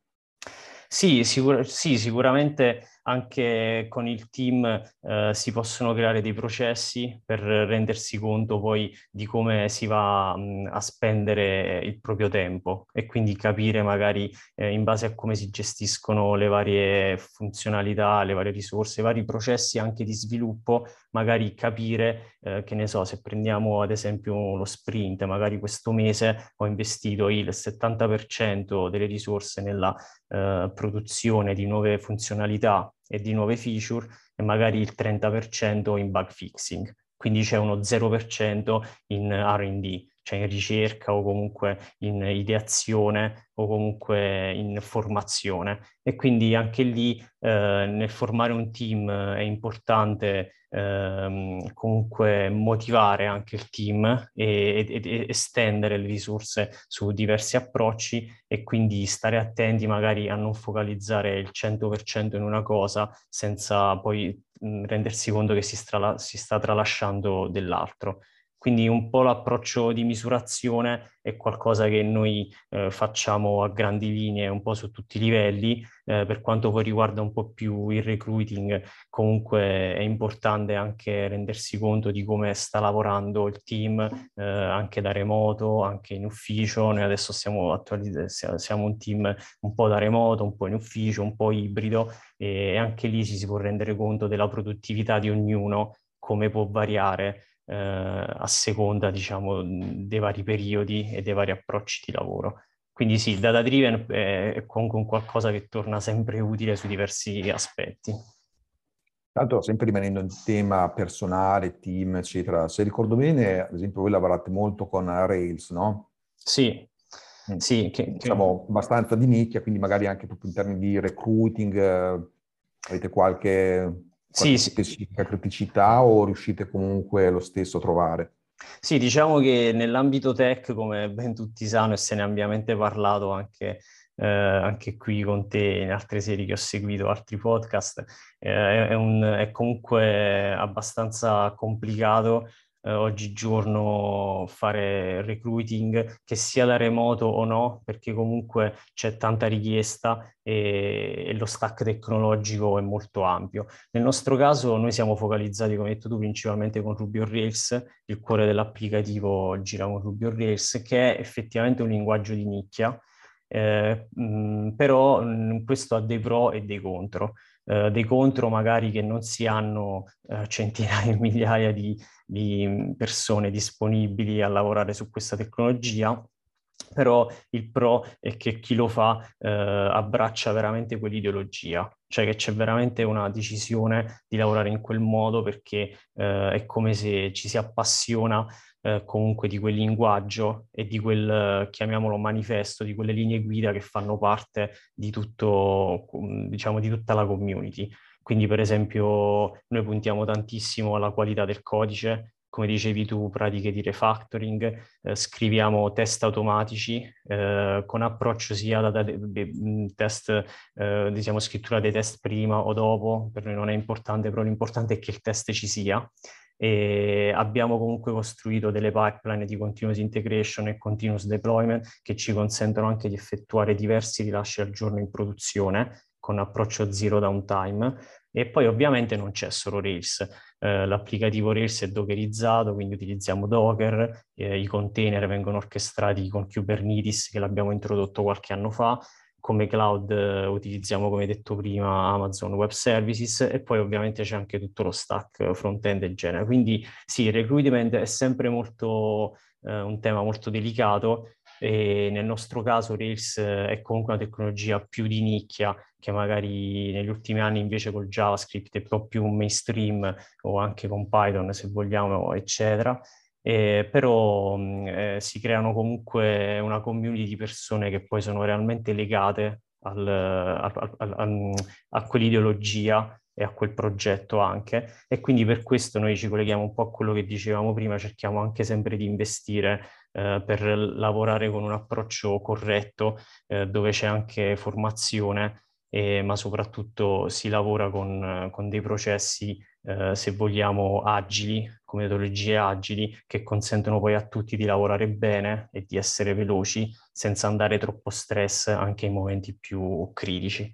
Sì, sicur- sì, sicuramente anche con il team eh, si possono creare dei processi per rendersi conto poi di come si va mh, a spendere il proprio tempo e quindi capire magari eh, in base a come si gestiscono le varie funzionalità, le varie risorse, i vari processi anche di sviluppo, magari capire, eh, che ne so, se prendiamo ad esempio lo sprint, magari questo mese ho investito il 70% delle risorse nella eh, produzione di nuove funzionalità e di nuove feature e magari il 30% in bug fixing. Quindi c'è uno 0% in RD, cioè in ricerca o comunque in ideazione o comunque in formazione. E quindi anche lì eh, nel formare un team è importante ehm, comunque motivare anche il team e, e, e, estendere le risorse su diversi approcci e quindi stare attenti magari a non focalizzare il 100% in una cosa senza poi rendersi conto che si, strala- si sta tralasciando dell'altro. Quindi un po' l'approccio di misurazione è qualcosa che noi eh, facciamo a grandi linee, un po' su tutti i livelli. Eh, per quanto poi riguarda un po' più il recruiting, comunque è importante anche rendersi conto di come sta lavorando il team, eh, anche da remoto, anche in ufficio. Noi adesso siamo, siamo un team un po' da remoto, un po' in ufficio, un po' ibrido e anche lì ci si può rendere conto della produttività di ognuno, come può variare eh, a seconda, diciamo, dei vari periodi e dei vari approcci di lavoro. Quindi sì, data driven è comunque un qualcosa che torna sempre utile su diversi aspetti. Tanto, sempre rimanendo in tema personale, team, eccetera, se ricordo bene, ad esempio, voi lavorate molto con Rails, no? Sì, mm. sì. Che, diciamo, che... abbastanza di nicchia, quindi magari anche proprio in termini di recruiting, eh, avete qualche sì, specifica sì. criticità o riuscite comunque lo stesso a trovare? Sì, diciamo che nell'ambito tech, come ben tutti sanno e se ne abbiamo ampiamente parlato anche, eh, anche qui con te in altre serie che ho seguito, altri podcast, eh, è, un, è comunque abbastanza complicato eh, oggigiorno fare recruiting, che sia da remoto o no, perché comunque c'è tanta richiesta e, e, lo stack tecnologico è molto ampio. Nel nostro caso noi siamo focalizzati, come hai detto tu, principalmente con Ruby on Rails, il cuore dell'applicativo gira con Ruby on Rails, che è effettivamente un linguaggio di nicchia, eh, mh, però mh, questo ha dei pro e dei contro. Eh, dei contro magari che non si hanno eh, centinaia e (laughs) migliaia di, di, persone disponibili a lavorare su questa tecnologia. Però il pro è che chi lo fa eh, abbraccia veramente quell'ideologia, cioè che c'è veramente una decisione di lavorare in quel modo perché eh, è come se ci si appassiona eh, comunque di quel linguaggio e di quel, chiamiamolo manifesto, di quelle linee guida che fanno parte di tutto, diciamo, di tutta la community. Quindi, per esempio, noi puntiamo tantissimo alla qualità del codice, come dicevi tu, pratiche di refactoring, eh, scriviamo test automatici eh, con approccio sia da, da, da test, eh, diciamo scrittura dei test prima o dopo, per noi non è importante, però l'importante è che il test ci sia. E abbiamo comunque costruito delle pipeline di continuous integration e continuous deployment che ci consentono anche di effettuare diversi rilasci al giorno in produzione con approccio zero downtime. E poi ovviamente non c'è solo Rails, eh, l'applicativo Rails è dockerizzato, quindi utilizziamo Docker, eh, i container vengono orchestrati con Kubernetes che l'abbiamo introdotto qualche anno fa, come cloud eh, utilizziamo, come detto prima, Amazon Web Services e poi ovviamente c'è anche tutto lo stack front-end del genere. Quindi sì, il recruitment è sempre molto, eh, un tema molto delicato e nel nostro caso Rails eh, è comunque una tecnologia più di nicchia che magari negli ultimi anni invece col JavaScript è un po' più mainstream o anche con Python se vogliamo, eccetera. Eh, però eh, si creano comunque una community di persone che poi sono realmente legate al, al, al, a quell'ideologia e a quel progetto anche. E quindi per questo noi ci colleghiamo un po' a quello che dicevamo prima, cerchiamo anche sempre di investire eh, per lavorare con un approccio corretto eh, dove c'è anche formazione, eh, ma soprattutto si lavora con, con dei processi, eh, se vogliamo, agili, con metodologie agili che consentono poi a tutti di lavorare bene e di essere veloci senza andare troppo stress anche in momenti più critici.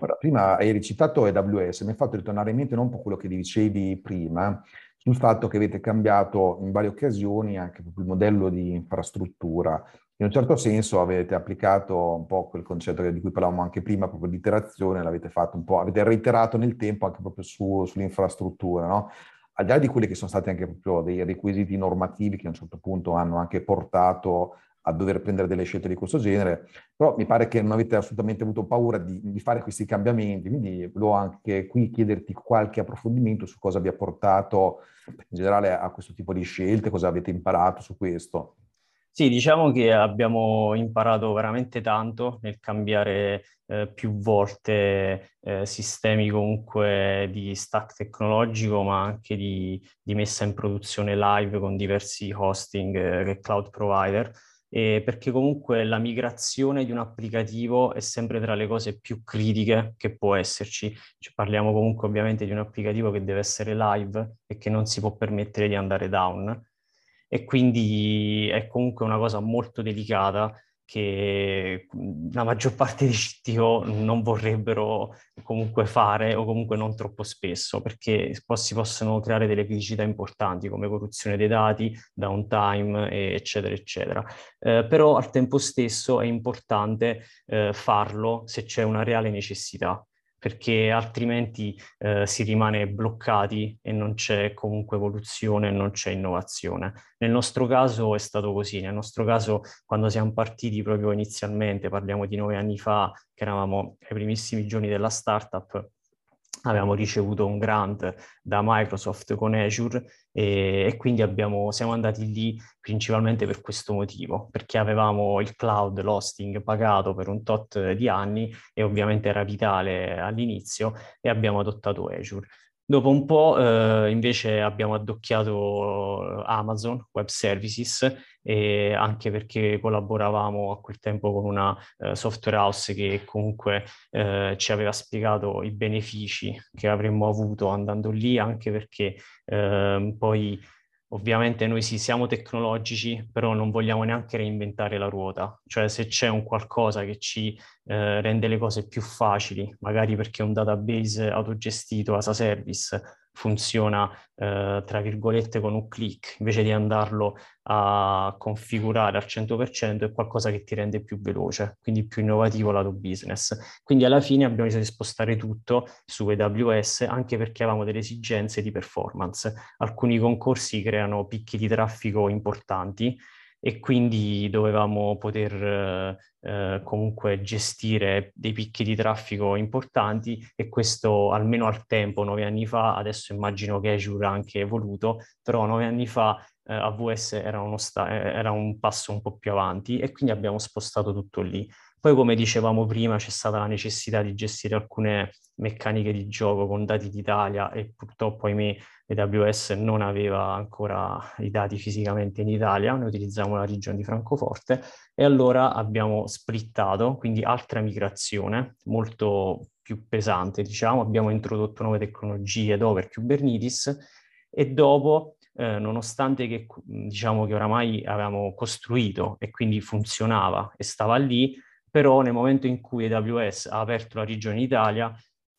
Ora, prima hai recitato AWS, mi ha fatto ritornare in mente un po' quello che dicevi prima, sul fatto che avete cambiato in varie occasioni anche proprio il modello di infrastruttura. In un certo senso avete applicato un po' quel concetto di cui parlavamo anche prima, proprio di iterazione, l'avete fatto un po', avete reiterato nel tempo anche proprio su, sull'infrastruttura, no? Al di là di quelli che sono stati anche proprio dei requisiti normativi che a un certo punto hanno anche portato a dover prendere delle scelte di questo genere, però mi pare che non avete assolutamente avuto paura di, di, fare questi cambiamenti, quindi volevo anche qui chiederti qualche approfondimento su cosa vi ha portato in generale a questo tipo di scelte, cosa avete imparato su questo. Sì, diciamo che abbiamo imparato veramente tanto nel cambiare eh, più volte eh, sistemi comunque di stack tecnologico, ma anche di, di messa in produzione live con diversi hosting e eh, cloud provider eh, perché comunque la migrazione di un applicativo è sempre tra le cose più critiche che può esserci. Cioè, parliamo comunque ovviamente di un applicativo che deve essere live e che non si può permettere di andare down. E quindi è comunque una cosa molto delicata che la maggior parte dei CTO non vorrebbero comunque fare o comunque non troppo spesso, perché si possono creare delle criticità importanti come corruzione dei dati, downtime, eccetera, eccetera. Eh, però al tempo stesso è importante eh, farlo se c'è una reale necessità perché altrimenti eh, si rimane bloccati e non c'è comunque evoluzione, non c'è innovazione. Nel nostro caso è stato così, nel nostro caso quando siamo partiti proprio inizialmente, parliamo di nove anni fa, che eravamo ai primissimi giorni della startup, avevamo ricevuto un grant da Microsoft con Azure e, e quindi abbiamo, siamo andati lì principalmente per questo motivo, perché avevamo il cloud, l'hosting pagato per un tot di anni e ovviamente era vitale all'inizio e abbiamo adottato Azure. Dopo un po' eh, invece abbiamo addocchiato Amazon Web Services, e anche perché collaboravamo a quel tempo con una eh, software house che comunque eh, ci aveva spiegato i benefici che avremmo avuto andando lì, anche perché ehm, poi Ovviamente noi sì, siamo tecnologici, però non vogliamo neanche reinventare la ruota, cioè se c'è un qualcosa che ci eh, rende le cose più facili, magari perché un database autogestito as a service funziona eh, tra virgolette con un click, invece di andarlo a configurare al 100% è qualcosa che ti rende più veloce, quindi più innovativo lato business. Quindi alla fine abbiamo deciso di spostare tutto su AWS anche perché avevamo delle esigenze di performance. Alcuni concorsi creano picchi di traffico importanti e quindi dovevamo poter eh, comunque gestire dei picchi di traffico importanti e questo almeno al tempo, nove anni fa, adesso immagino che Azure ha anche evoluto, però nove anni fa eh, AWS era, sta- eh, era un passo un po' più avanti e quindi abbiamo spostato tutto lì. Poi, come dicevamo prima, c'è stata la necessità di gestire alcune meccaniche di gioco con dati d'Italia e purtroppo, ahimè, AWS non aveva ancora i dati fisicamente in Italia, noi utilizziamo la regione di Francoforte e allora abbiamo splittato, quindi altra migrazione molto più pesante, diciamo, abbiamo introdotto nuove tecnologie Dover Kubernetes e dopo eh, nonostante che diciamo che oramai avevamo costruito e quindi funzionava e stava lì, però nel momento in cui AWS ha aperto la regione Italia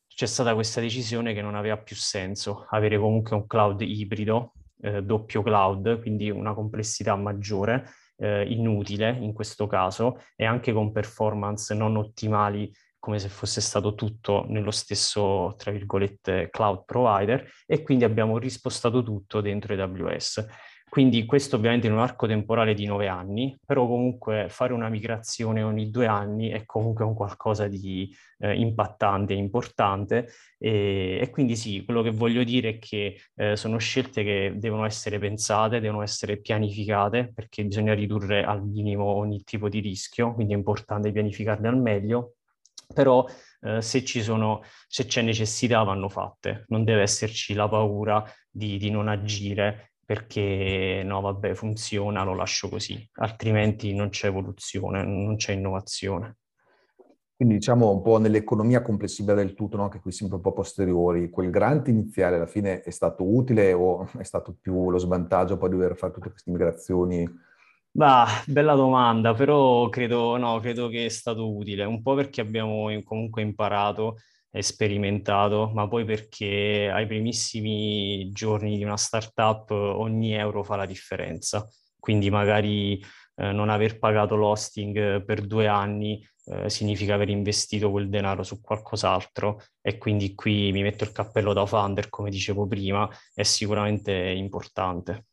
c'è stata questa decisione che non aveva più senso avere comunque un cloud ibrido, eh, doppio cloud, quindi una complessità maggiore, eh, inutile in questo caso e anche con performance non ottimali come se fosse stato tutto nello stesso, tra virgolette, cloud provider e quindi abbiamo rispostato tutto dentro AWS. Quindi questo ovviamente in un arco temporale di nove anni, però comunque fare una migrazione ogni due anni è comunque un qualcosa di eh, impattante, importante. E, e, quindi sì, quello che voglio dire è che eh, sono scelte che devono essere pensate, devono essere pianificate perché bisogna ridurre al minimo ogni tipo di rischio, quindi è importante pianificarle al meglio, però eh, se, sono, se c'è necessità vanno fatte, non deve esserci la paura di, di non agire perché no, vabbè, funziona, lo lascio così, altrimenti non c'è evoluzione, non c'è innovazione. Quindi diciamo un po' nell'economia complessiva del tutto, no? anche qui sempre un po' posteriori, quel grant iniziale alla fine è stato utile o (laughs) è stato più lo svantaggio poi di dover fare tutte queste migrazioni? Bah, bella domanda, però credo, no, credo che è stato utile, un po' perché abbiamo comunque imparato sperimentato, ma poi perché ai primissimi giorni di una startup ogni euro fa la differenza. Quindi magari eh, non aver pagato l'hosting per due anni eh, significa aver investito quel denaro su qualcos'altro e quindi qui mi metto il cappello da founder, come dicevo prima, è sicuramente importante.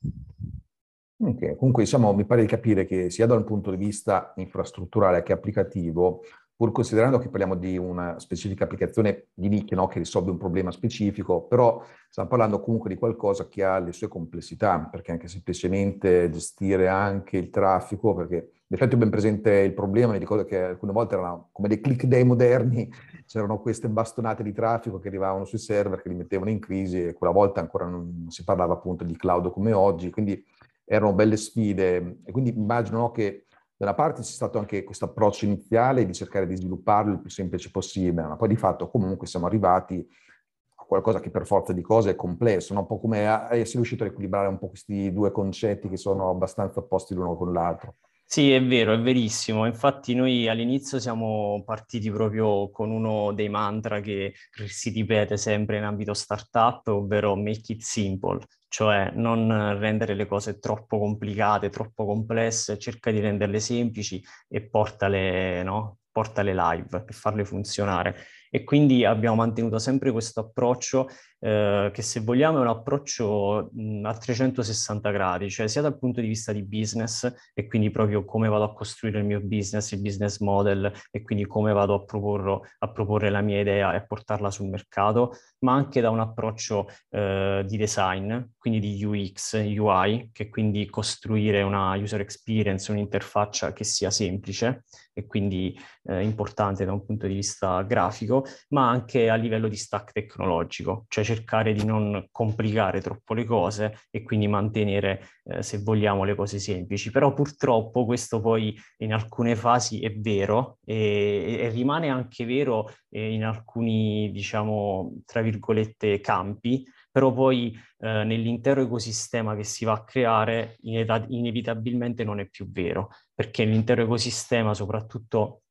Okay. Comunque, diciamo, mi pare di capire che sia dal punto di vista infrastrutturale che applicativo, pur considerando che parliamo di una specifica applicazione di nicchia no? che risolve un problema specifico, però stiamo parlando comunque di qualcosa che ha le sue complessità, perché anche semplicemente gestire anche il traffico, perché in effetti ho ben presente il problema, mi ricordo che alcune volte erano come dei click day moderni, c'erano queste bastonate di traffico che arrivavano sui server, che li mettevano in crisi e quella volta ancora non si parlava appunto di cloud come oggi, quindi erano belle sfide e quindi immagino no, che da una parte c'è stato anche questo approccio iniziale di cercare di svilupparlo il più semplice possibile, ma poi di fatto comunque siamo arrivati a qualcosa che per forza di cose è complesso, no? un po' come essere riuscito a equilibrare un po' questi due concetti che sono abbastanza opposti l'uno con l'altro. Sì, è vero, è verissimo. Infatti noi all'inizio siamo partiti proprio con uno dei mantra che si ripete sempre in ambito startup, ovvero make it simple cioè non rendere le cose troppo complicate, troppo complesse, cerca di renderle semplici e portale, no? portale live per farle funzionare. E quindi abbiamo mantenuto sempre questo approccio eh, che se vogliamo è un approccio a 360 gradi, cioè sia dal punto di vista di business e quindi proprio come vado a costruire il mio business, il business model e quindi come vado a, proporlo, a proporre la mia idea e a portarla sul mercato, ma anche da un approccio eh, di design, quindi di UX, UI, che quindi costruire una user experience, un'interfaccia che sia semplice e quindi eh, importante da un punto di vista grafico, ma anche a livello di stack tecnologico, cioè cercare di non complicare troppo le cose e quindi mantenere, eh, se vogliamo, le cose semplici. Però purtroppo questo poi in alcune fasi è vero e, e rimane anche vero eh, in alcuni, diciamo, tra virgolette, campi, però poi eh, nell'intero ecosistema che si va a creare inevitabilmente non è più vero, perché l'intero ecosistema, soprattutto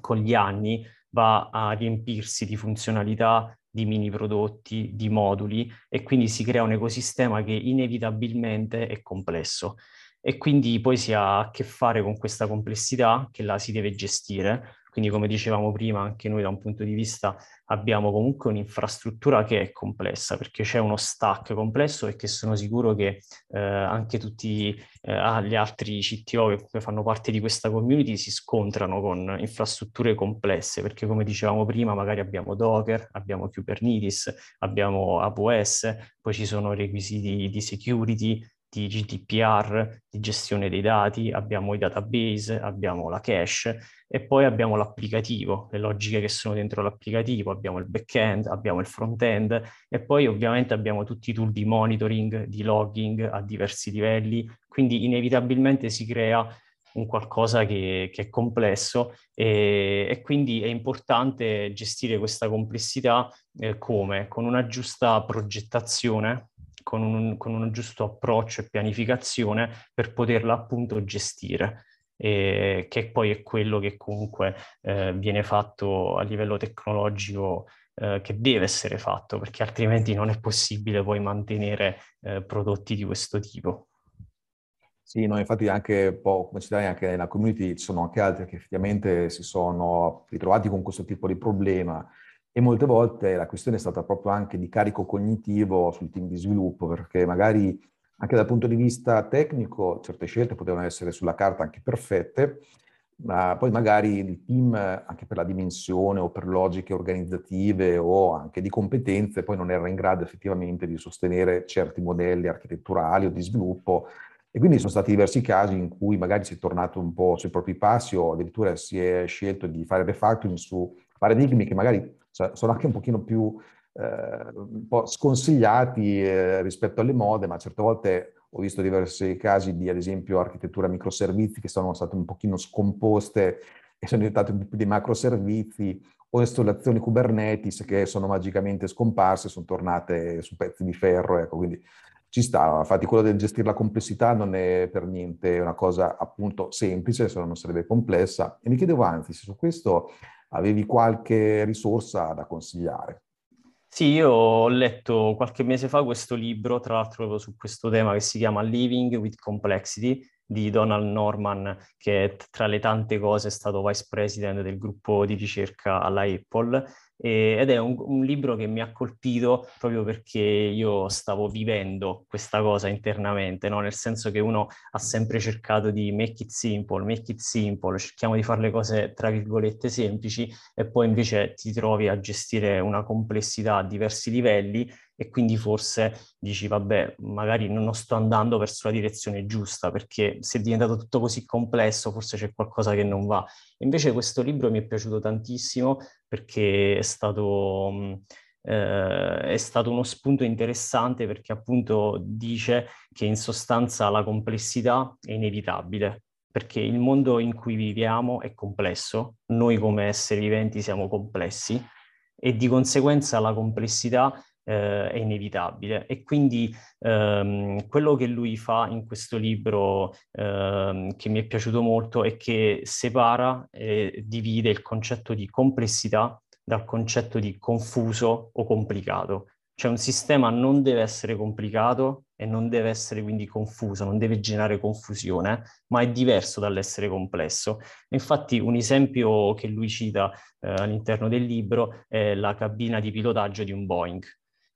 con gli anni, va a riempirsi di funzionalità, di mini prodotti, di moduli e quindi si crea un ecosistema che inevitabilmente è complesso e quindi poi si ha a che fare con questa complessità che la si deve gestire, Quindi come dicevamo prima, anche noi da un punto di vista abbiamo comunque un'infrastruttura che è complessa, perché c'è uno stack complesso e che sono sicuro che eh, anche tutti eh, gli altri CTO che fanno parte di questa community si scontrano con infrastrutture complesse, perché come dicevamo prima, magari abbiamo Docker, abbiamo Kubernetes, abbiamo AWS, poi ci sono requisiti di security, di GDPR, di gestione dei dati, abbiamo i database, abbiamo la cache e poi abbiamo l'applicativo, le logiche che sono dentro l'applicativo, abbiamo il back-end, abbiamo il front-end e poi ovviamente abbiamo tutti i tool di monitoring, di logging a diversi livelli, quindi inevitabilmente si crea un qualcosa che, che è complesso e, e, quindi è importante gestire questa complessità eh, come? Con una giusta progettazione con un, con un giusto approccio e pianificazione per poterla appunto gestire. E che poi è quello che comunque eh, viene fatto a livello tecnologico eh, che deve essere fatto, perché altrimenti non è possibile poi mantenere eh, prodotti di questo tipo. Sì, no, infatti anche come ci dai anche nella community, ci sono anche altri che effettivamente si sono ritrovati con questo tipo di problema e molte volte la questione è stata proprio anche di carico cognitivo sul team di sviluppo, perché magari anche dal punto di vista tecnico certe scelte potevano essere sulla carta anche perfette, ma poi magari il team, anche per la dimensione o per logiche organizzative o anche di competenze, poi non era in grado effettivamente di sostenere certi modelli architetturali o di sviluppo. E quindi sono stati diversi casi in cui magari si è tornato un po' sui propri passi o addirittura si è scelto di fare refactoring su paradigmi che magari sono anche un pochino più eh, un po' sconsigliati eh, rispetto alle mode, ma certe volte ho visto diversi casi di, ad esempio, architettura microservizi che sono state un pochino scomposte e sono diventate più dei macroservizi o installazioni Kubernetes che sono magicamente scomparse, sono tornate su pezzi di ferro, ecco, quindi ci sta. Infatti quello del gestire la complessità non è per niente una cosa appunto semplice, se no non sarebbe complessa. E mi chiedevo anzi se su questo avevi qualche risorsa da consigliare. Sì, io ho letto qualche mese fa questo libro, tra l'altro su questo tema che si chiama Living with Complexity di Donald Norman, che tra le tante cose è stato vice president del gruppo di ricerca alla Apple ed è un, un, libro che mi ha colpito proprio perché io stavo vivendo questa cosa internamente, no? nel senso che uno ha sempre cercato di make it simple, make it simple, cerchiamo di fare le cose tra virgolette semplici e poi invece ti trovi a gestire una complessità a diversi livelli e quindi forse dici vabbè magari non sto andando verso la direzione giusta perché se è diventato tutto così complesso forse c'è qualcosa che non va. Invece questo libro mi è piaciuto tantissimo perché è stato, mm, eh, è stato uno spunto interessante perché appunto dice che in sostanza la complessità è inevitabile perché il mondo in cui viviamo è complesso, noi come esseri viventi siamo complessi e di conseguenza la complessità eh, è inevitabile. E quindi ehm, quello che lui fa in questo libro, ehm, che mi è piaciuto molto, è che separa e divide il concetto di complessità dal concetto di confuso o complicato. Cioè un sistema non deve essere complicato e non deve essere quindi confuso, non deve generare confusione, ma è diverso dall'essere complesso. Infatti un esempio che lui cita eh, all'interno del libro è la cabina di pilotaggio di un Boeing.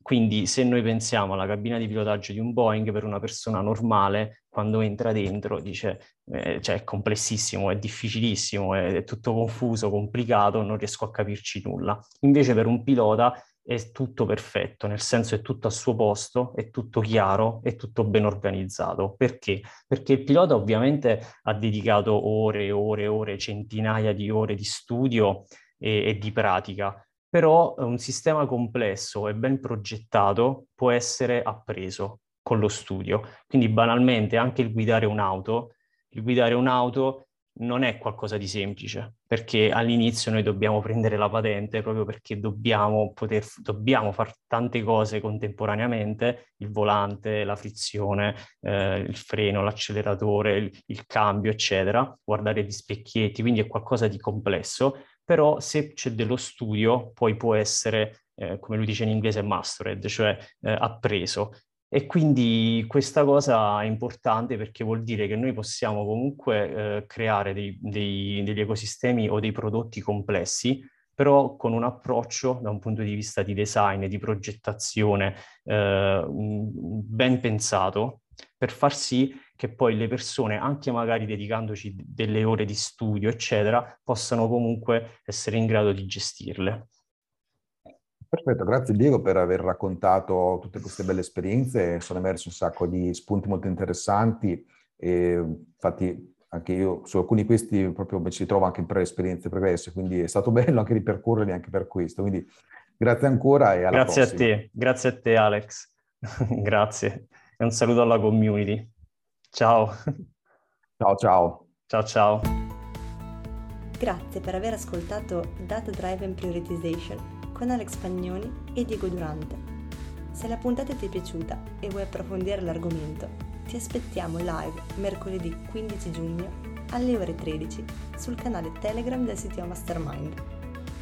Quindi se noi pensiamo alla cabina di pilotaggio di un Boeing per una persona normale, quando entra dentro dice, eh, cioè è complessissimo, è difficilissimo, è, è tutto confuso, complicato, non riesco a capirci nulla. Invece per un pilota è tutto perfetto, nel senso è tutto al suo posto, è tutto chiaro, è tutto ben organizzato. Perché? Perché il pilota ovviamente ha dedicato ore e ore e ore, centinaia di ore di studio e, e di pratica però un sistema complesso e ben progettato può essere appreso con lo studio. Quindi banalmente anche il guidare un'auto, il guidare un'auto non è qualcosa di semplice, perché all'inizio noi dobbiamo prendere la patente proprio perché dobbiamo poter, dobbiamo fare tante cose contemporaneamente, il volante, la frizione, eh, il freno, l'acceleratore, il, il cambio, eccetera, guardare gli specchietti, quindi è qualcosa di complesso però se c'è dello studio poi può essere, eh, come lui dice in inglese, mastered, cioè eh, appreso. E quindi questa cosa è importante perché vuol dire che noi possiamo comunque eh, creare dei, dei, degli ecosistemi o dei prodotti complessi, però con un approccio da un punto di vista di design, di progettazione eh, ben pensato, per far sì che poi le persone, anche magari dedicandoci delle ore di studio, eccetera, possano comunque essere in grado di gestirle. Perfetto, grazie Diego per aver raccontato tutte queste belle esperienze, sono emersi un sacco di spunti molto interessanti e infatti anche io su alcuni di questi proprio mi ci ritrovo anche in pre-esperienze pregresse, quindi è stato (laughs) bello anche ripercorrerli anche per questo, quindi grazie ancora e alla grazie prossima. Grazie a te, grazie a te Alex, (laughs) grazie e un saluto alla community. Ciao. Ciao ciao. Ciao ciao. Grazie per aver ascoltato Data Driven Prioritization con Alex Spagnoni e Diego Durante. Se la puntata ti è piaciuta e vuoi approfondire l'argomento, ti aspettiamo live mercoledì 15 giugno alle ore 13 sul canale Telegram del sito Mastermind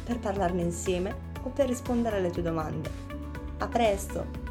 per parlarne insieme o per rispondere alle tue domande. A presto!